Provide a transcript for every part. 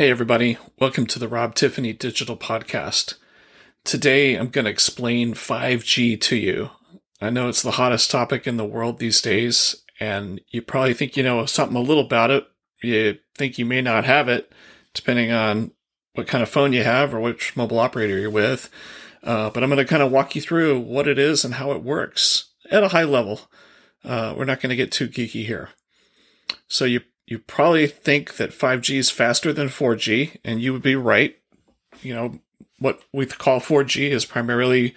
Hey, everybody. Welcome to the Rob Tiffany Digital Podcast. Today, I'm going to explain 5G to you. I know it's the hottest topic in the world these days, and you probably think you know something a little about it. You think you may not have it, depending on what kind of phone you have or which mobile operator you're with. Uh, but I'm going to kind of walk you through what it is and how it works at a high level. Uh, we're not going to get too geeky here. So you you probably think that 5G is faster than 4G, and you would be right. You know what we call 4G is primarily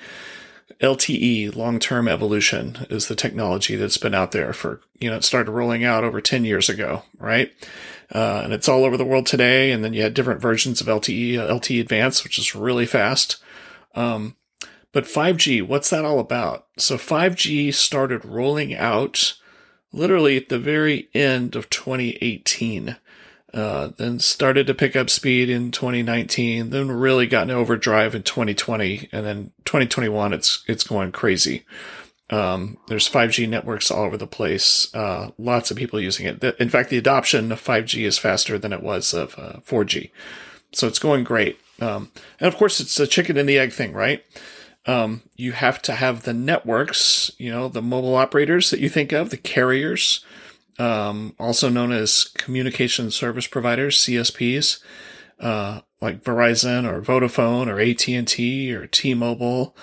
LTE, long term evolution, is the technology that's been out there for, you know, it started rolling out over 10 years ago, right? Uh, and it's all over the world today. And then you had different versions of LTE, uh, LTE Advanced, which is really fast. Um, but 5G, what's that all about? So 5G started rolling out literally at the very end of 2018. Uh, then started to pick up speed in 2019, then really got into overdrive in 2020, and then 2021 it's it's going crazy. Um, there's 5G networks all over the place. Uh, lots of people using it. In fact, the adoption of 5G is faster than it was of uh, 4G, so it's going great. Um, and of course, it's a chicken and the egg thing, right? Um, you have to have the networks, you know, the mobile operators that you think of, the carriers, um, also known as communication service providers, CSPs, uh, like Verizon or Vodafone or AT and T or T-Mobile.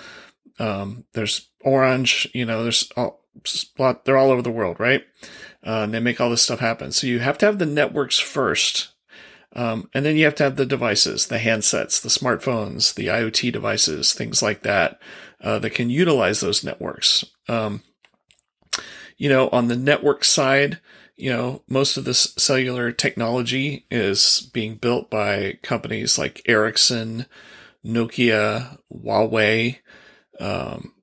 Um, there's Orange. You know, there's all, they're all over the world, right? Uh, and they make all this stuff happen. So you have to have the networks first. Um, and then you have to have the devices, the handsets, the smartphones, the IoT devices, things like that, uh, that can utilize those networks. Um, you know, on the network side, you know, most of this cellular technology is being built by companies like Ericsson, Nokia, Huawei. Um,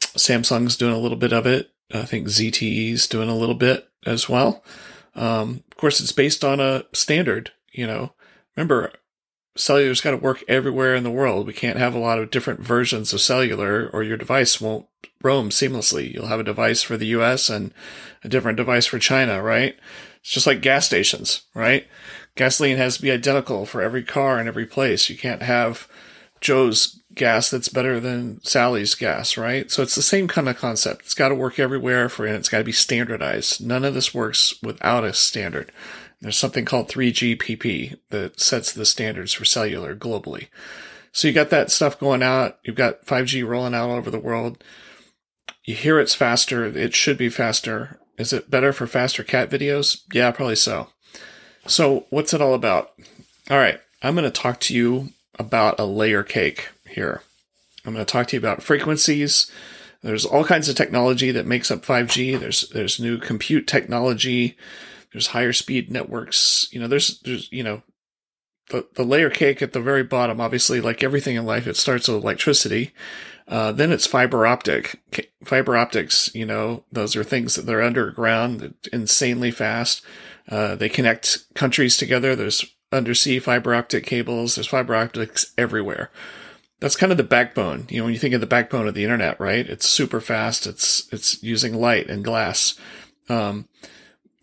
Samsung's doing a little bit of it. I think ZTE's doing a little bit as well. Um, of course, it's based on a standard. You know, remember, cellular's got to work everywhere in the world. We can't have a lot of different versions of cellular, or your device won't roam seamlessly. You'll have a device for the US and a different device for China, right? It's just like gas stations, right? Gasoline has to be identical for every car in every place. You can't have Joe's gas that's better than Sally's gas, right? So it's the same kind of concept. It's got to work everywhere for and it's got to be standardized. None of this works without a standard. There's something called 3GPP that sets the standards for cellular globally. So you got that stuff going out. You've got 5G rolling out all over the world. You hear it's faster. It should be faster. Is it better for faster cat videos? Yeah, probably so. So, what's it all about? All right, I'm going to talk to you about a layer cake here. I'm going to talk to you about frequencies. There's all kinds of technology that makes up 5G. There's there's new compute technology. There's higher speed networks. You know, there's there's you know the the layer cake at the very bottom. Obviously, like everything in life, it starts with electricity. Uh, then it's fiber optic. Fiber optics, you know, those are things that they're underground, insanely fast. Uh, they connect countries together. There's undersea fiber optic cables. There's fiber optics everywhere. That's kind of the backbone. You know, when you think of the backbone of the internet, right? It's super fast. It's it's using light and glass. Um,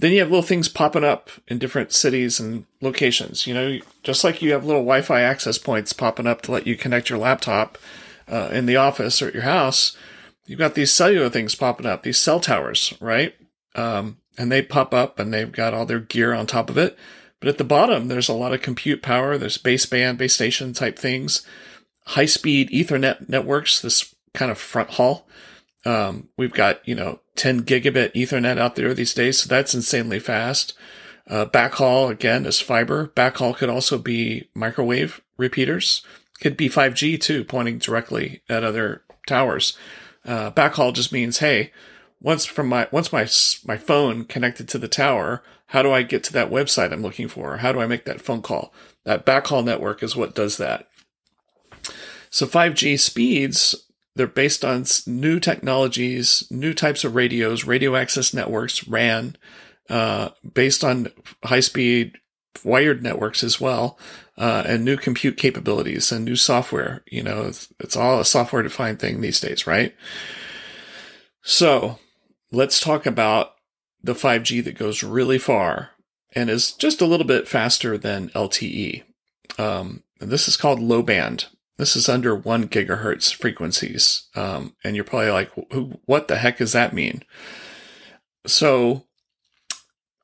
then you have little things popping up in different cities and locations. You know, just like you have little Wi-Fi access points popping up to let you connect your laptop uh, in the office or at your house, you've got these cellular things popping up, these cell towers, right? Um, and they pop up and they've got all their gear on top of it. But at the bottom, there's a lot of compute power. There's baseband, base station type things, high speed Ethernet networks, this kind of front haul. Um, we've got, you know, 10 gigabit Ethernet out there these days. So that's insanely fast. Uh, backhaul again is fiber. Backhaul could also be microwave repeaters could be 5G too, pointing directly at other towers. Uh, backhaul just means, hey, once from my once my my phone connected to the tower, how do I get to that website I'm looking for? How do I make that phone call? That backhaul network is what does that. So 5G speeds they're based on new technologies, new types of radios, radio access networks, RAN, uh, based on high speed wired networks as well uh, and new compute capabilities and new software. You know, it's, it's all a software defined thing these days, right? So let's talk about the 5G that goes really far and is just a little bit faster than LTE. Um, this is called low band. This is under one gigahertz frequencies. Um, and you're probably like, what the heck does that mean? So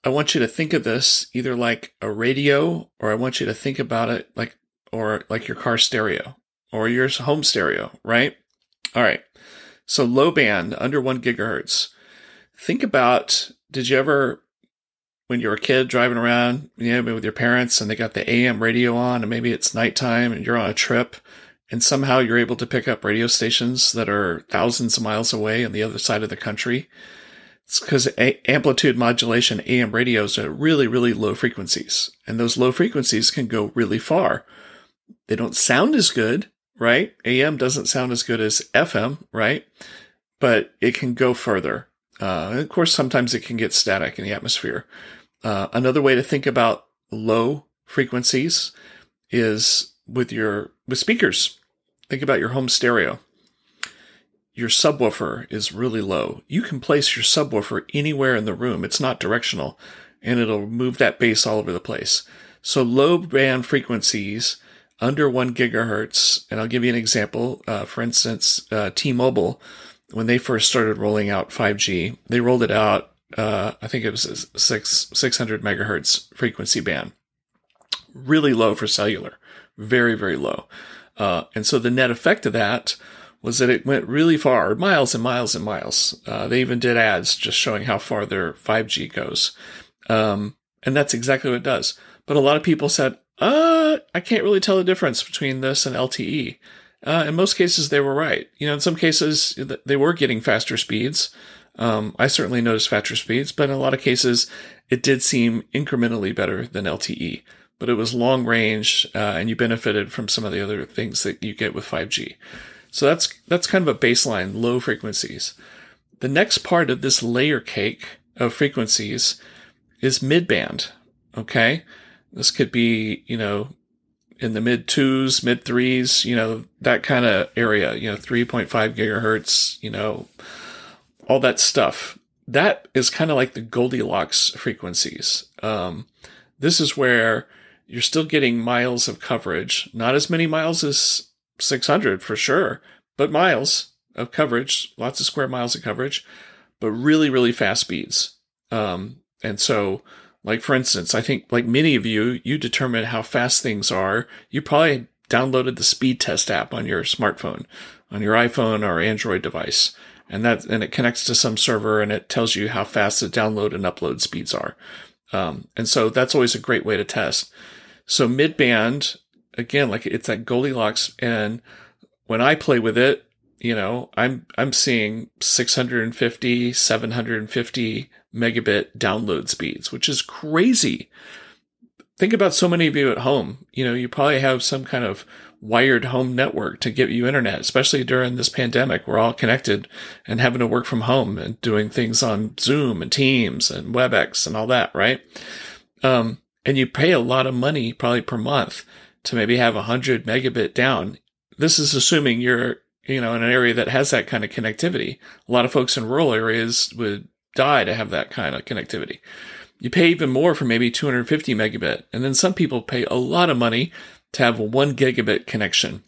I want you to think of this either like a radio, or I want you to think about it like, or like your car stereo or your home stereo, right? All right. So low band under one gigahertz. Think about, did you ever, when you're a kid driving around, you know, with your parents and they got the AM radio on and maybe it's nighttime and you're on a trip and somehow you're able to pick up radio stations that are thousands of miles away on the other side of the country. It's because amplitude modulation AM radios are really, really low frequencies, and those low frequencies can go really far. They don't sound as good, right? AM doesn't sound as good as FM, right? But it can go further. Uh, of course, sometimes it can get static in the atmosphere. Uh, another way to think about low frequencies is with your with speakers. Think about your home stereo your subwoofer is really low, you can place your subwoofer anywhere in the room. It's not directional and it'll move that bass all over the place. So low band frequencies under one gigahertz, and I'll give you an example. Uh, for instance, uh, T-Mobile, when they first started rolling out 5G, they rolled it out. Uh, I think it was six 600 megahertz frequency band, really low for cellular, very very low. Uh, and so the net effect of that was that it went really far, miles and miles and miles. Uh, they even did ads just showing how far their 5G goes. Um, and that's exactly what it does. But a lot of people said, uh, I can't really tell the difference between this and LTE. Uh, in most cases, they were right. You know, in some cases, they were getting faster speeds. Um, I certainly noticed faster speeds, but in a lot of cases, it did seem incrementally better than LTE. But it was long range, uh, and you benefited from some of the other things that you get with 5G. So that's that's kind of a baseline, low frequencies. The next part of this layer cake of frequencies is midband. Okay. This could be, you know, in the mid twos, mid threes, you know, that kind of area, you know, 3.5 gigahertz, you know, all that stuff. That is kind of like the Goldilocks frequencies. Um, this is where you're still getting miles of coverage, not as many miles as 600 for sure, but miles of coverage, lots of square miles of coverage, but really, really fast speeds. Um, and so, like for instance, I think like many of you, you determine how fast things are. You probably downloaded the speed test app on your smartphone, on your iPhone or Android device. And that, and it connects to some server and it tells you how fast the download and upload speeds are. Um, and so that's always a great way to test. So mid band again, like it's that Goldilocks. And when I play with it, you know, I'm, I'm seeing 650, 750 megabit download speeds, which is crazy. Think about so many of you at home. You know, you probably have some kind of wired home network to get you internet, especially during this pandemic. We're all connected and having to work from home and doing things on Zoom and Teams and WebEx and all that, right? Um, and you pay a lot of money probably per month to maybe have 100 megabit down. This is assuming you're, you know, in an area that has that kind of connectivity. A lot of folks in rural areas would die to have that kind of connectivity. You pay even more for maybe 250 megabit. And then some people pay a lot of money to have a one gigabit connection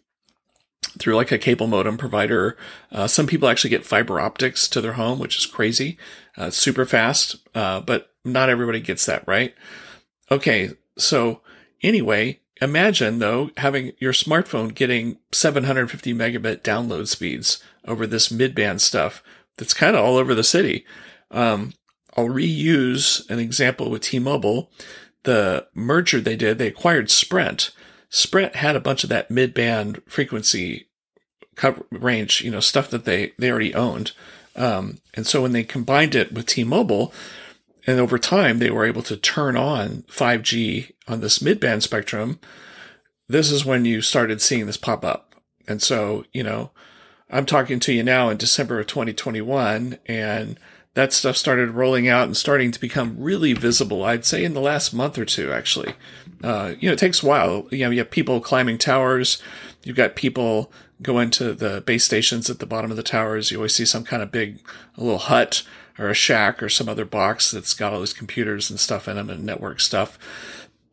through like a cable modem provider. Uh, some people actually get fiber optics to their home, which is crazy, uh, super fast. Uh, but not everybody gets that, right? Okay. So anyway, Imagine though having your smartphone getting 750 megabit download speeds over this midband stuff that's kind of all over the city. Um, I'll reuse an example with T-Mobile. The merger they did, they acquired Sprint. Sprint had a bunch of that mid-band frequency range, you know, stuff that they, they already owned. Um, and so when they combined it with T-Mobile, and over time, they were able to turn on 5G on this mid-band spectrum. This is when you started seeing this pop up. And so, you know, I'm talking to you now in December of 2021, and that stuff started rolling out and starting to become really visible. I'd say in the last month or two, actually. Uh, you know, it takes a while. You know, you have people climbing towers. You've got people going to the base stations at the bottom of the towers. You always see some kind of big, a little hut or a shack or some other box that's got all these computers and stuff in them and network stuff.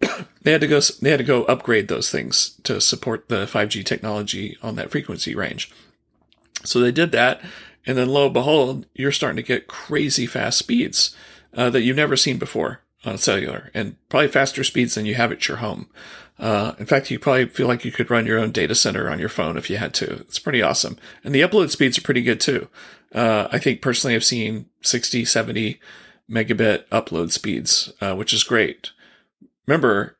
they had to go they had to go upgrade those things to support the 5G technology on that frequency range. So they did that, and then lo and behold, you're starting to get crazy fast speeds uh, that you've never seen before on cellular, and probably faster speeds than you have at your home. Uh, in fact, you probably feel like you could run your own data center on your phone if you had to. It's pretty awesome. And the upload speeds are pretty good too. Uh, I think personally I've seen 60, 70 megabit upload speeds, uh, which is great. Remember,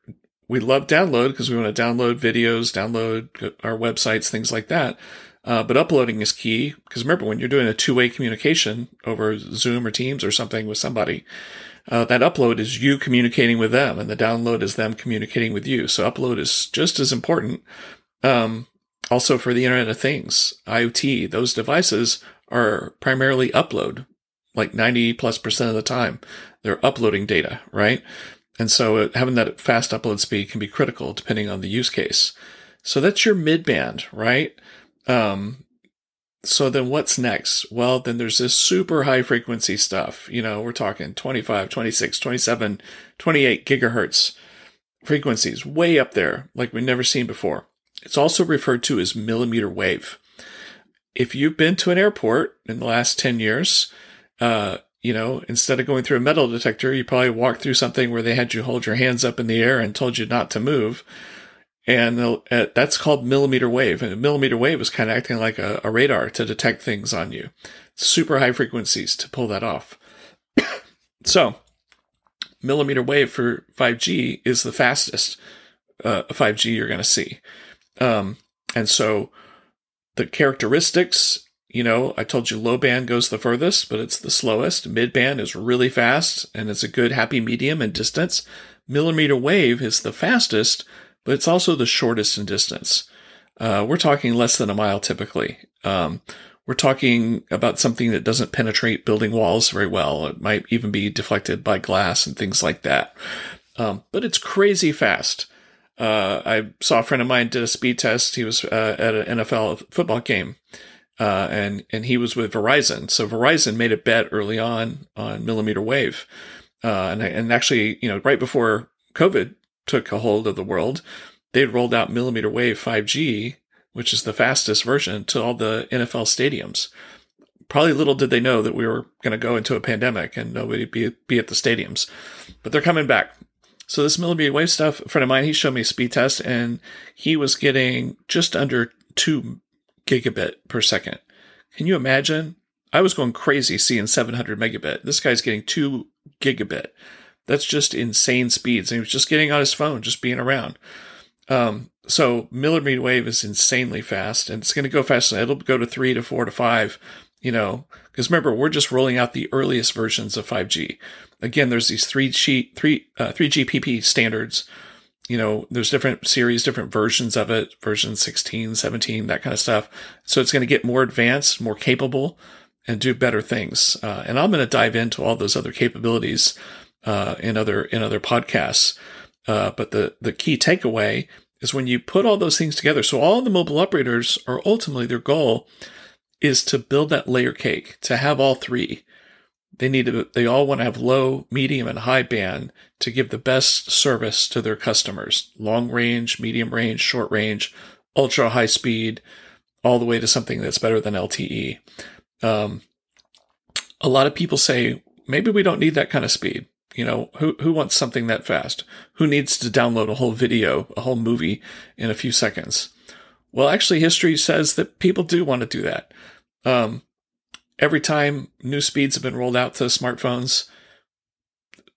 we love download because we want to download videos, download our websites, things like that. Uh, but uploading is key because remember, when you're doing a two way communication over Zoom or Teams or something with somebody, uh, that upload is you communicating with them and the download is them communicating with you. So upload is just as important. Um, also for the Internet of Things, IoT, those devices are primarily upload, like 90 plus percent of the time. They're uploading data, right? And so having that fast upload speed can be critical depending on the use case. So that's your midband, right? Um, so then what's next? Well, then there's this super high frequency stuff. You know, we're talking 25, 26, 27, 28 gigahertz frequencies, way up there, like we've never seen before. It's also referred to as millimeter wave. If you've been to an airport in the last 10 years, uh, you know, instead of going through a metal detector, you probably walked through something where they had you hold your hands up in the air and told you not to move and uh, that's called millimeter wave. And a millimeter wave is kind of acting like a, a radar to detect things on you. Super high frequencies to pull that off. so, millimeter wave for 5G is the fastest uh, 5G you're going to see. Um, and so, the characteristics, you know, I told you low band goes the furthest, but it's the slowest. Mid band is really fast and it's a good happy medium in distance. Millimeter wave is the fastest but it's also the shortest in distance. Uh, we're talking less than a mile typically. Um, we're talking about something that doesn't penetrate building walls very well. It might even be deflected by glass and things like that. Um, but it's crazy fast. Uh, I saw a friend of mine did a speed test. He was uh, at an NFL football game, uh, and and he was with Verizon. So Verizon made a bet early on on millimeter wave, uh, and and actually, you know, right before COVID took a hold of the world, they'd rolled out millimeter wave 5G, which is the fastest version, to all the NFL stadiums. Probably little did they know that we were going to go into a pandemic and nobody be be at the stadiums, but they're coming back. So this millimeter wave stuff, a friend of mine, he showed me a speed test and he was getting just under two gigabit per second. Can you imagine? I was going crazy seeing 700 megabit. This guy's getting two gigabit. That's just insane speeds. And he was just getting on his phone, just being around. Um, so millimeter wave is insanely fast and it's going to go faster. It'll go to three to four to five, you know, because remember, we're just rolling out the earliest versions of 5G. Again, there's these 3G, 3, uh, 3GPP standards. You know, there's different series, different versions of it, version 16, 17, that kind of stuff. So it's going to get more advanced, more capable, and do better things. Uh, and I'm going to dive into all those other capabilities uh, in other in other podcasts. Uh, but the the key takeaway is when you put all those things together. So all the mobile operators are ultimately their goal is to build that layer cake to have all three. They need to. They all want to have low, medium, and high band to give the best service to their customers. Long range, medium range, short range, ultra high speed, all the way to something that's better than LTE. Um, a lot of people say maybe we don't need that kind of speed. You know, who, who wants something that fast? Who needs to download a whole video, a whole movie in a few seconds? Well, actually, history says that people do want to do that. Um, every time new speeds have been rolled out to smartphones,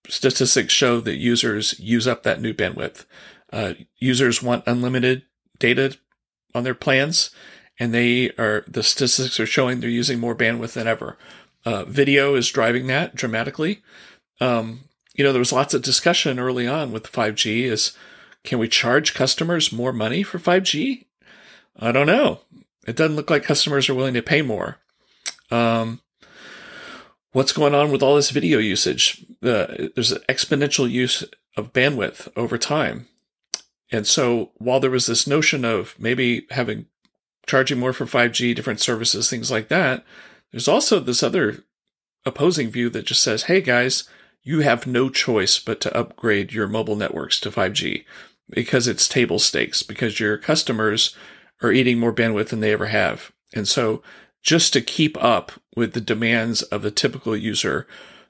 statistics show that users use up that new bandwidth. Uh, users want unlimited data on their plans, and they are the statistics are showing they're using more bandwidth than ever. Uh, video is driving that dramatically. Um, you know, there was lots of discussion early on with 5G is can we charge customers more money for 5G? I don't know. It doesn't look like customers are willing to pay more. Um, what's going on with all this video usage? Uh, there's an exponential use of bandwidth over time. And so while there was this notion of maybe having charging more for 5G, different services, things like that, there's also this other opposing view that just says, hey guys, you have no choice but to upgrade your mobile networks to 5G because it's table stakes, because your customers are eating more bandwidth than they ever have. And so just to keep up with the demands of the typical user,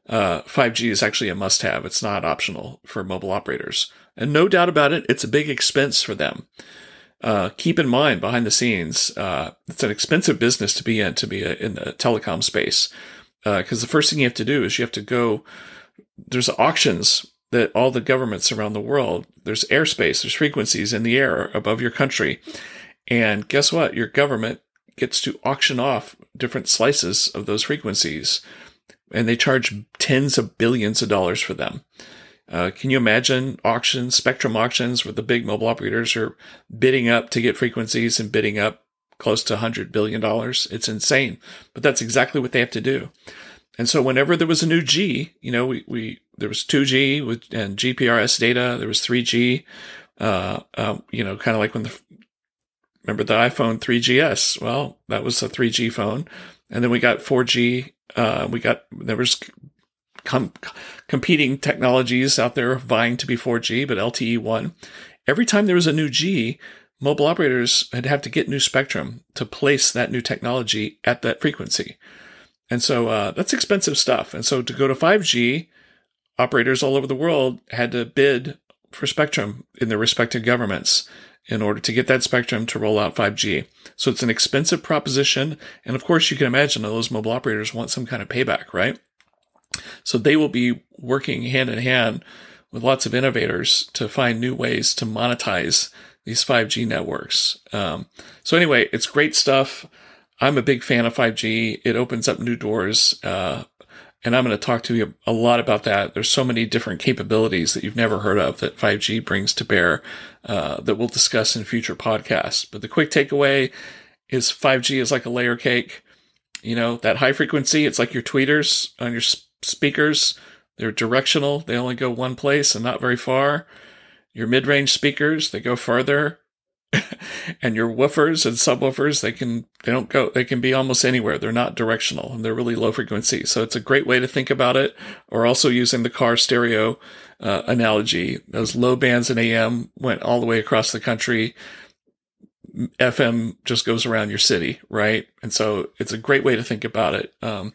uh, 5G is actually a must have. It's not optional for mobile operators. And no doubt about it, it's a big expense for them. Uh, keep in mind behind the scenes, uh, it's an expensive business to be in, to be a, in the telecom space. Because uh, the first thing you have to do is you have to go, there's auctions that all the governments around the world, there's airspace, there's frequencies in the air above your country. And guess what? Your government gets to auction off different slices of those frequencies and they charge tens of billions of dollars for them. Uh, can you imagine auctions, spectrum auctions, where the big mobile operators are bidding up to get frequencies and bidding up close to $100 billion? It's insane. But that's exactly what they have to do. And so whenever there was a new G, you know, we, we there was 2G with, and GPRS data, there was 3G, uh, uh, you know, kind of like when the, remember the iPhone 3GS? Well, that was a 3G phone. And then we got 4G. Uh, we got, there was com- competing technologies out there vying to be 4G, but LTE won. Every time there was a new G, mobile operators had have to get new spectrum to place that new technology at that frequency. And so uh, that's expensive stuff. And so to go to 5G, operators all over the world had to bid for spectrum in their respective governments in order to get that spectrum to roll out 5G. So it's an expensive proposition. And of course, you can imagine those mobile operators want some kind of payback, right? So they will be working hand in hand with lots of innovators to find new ways to monetize these 5G networks. Um, so anyway, it's great stuff. I'm a big fan of 5G. It opens up new doors. Uh, and I'm going to talk to you a lot about that. There's so many different capabilities that you've never heard of that 5G brings to bear uh, that we'll discuss in future podcasts. But the quick takeaway is 5G is like a layer cake. You know, that high frequency, it's like your tweeters on your speakers. They're directional. They only go one place and not very far. Your mid-range speakers, they go farther. and your woofers and subwoofers, they can they don't go they can be almost anywhere. They're not directional and they're really low frequency. So it's a great way to think about it. Or also using the car stereo uh, analogy. Those low bands in AM went all the way across the country. FM just goes around your city, right? And so it's a great way to think about it. Um,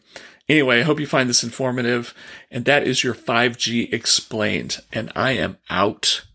Anyway, I hope you find this informative. And that is your 5G explained. And I am out.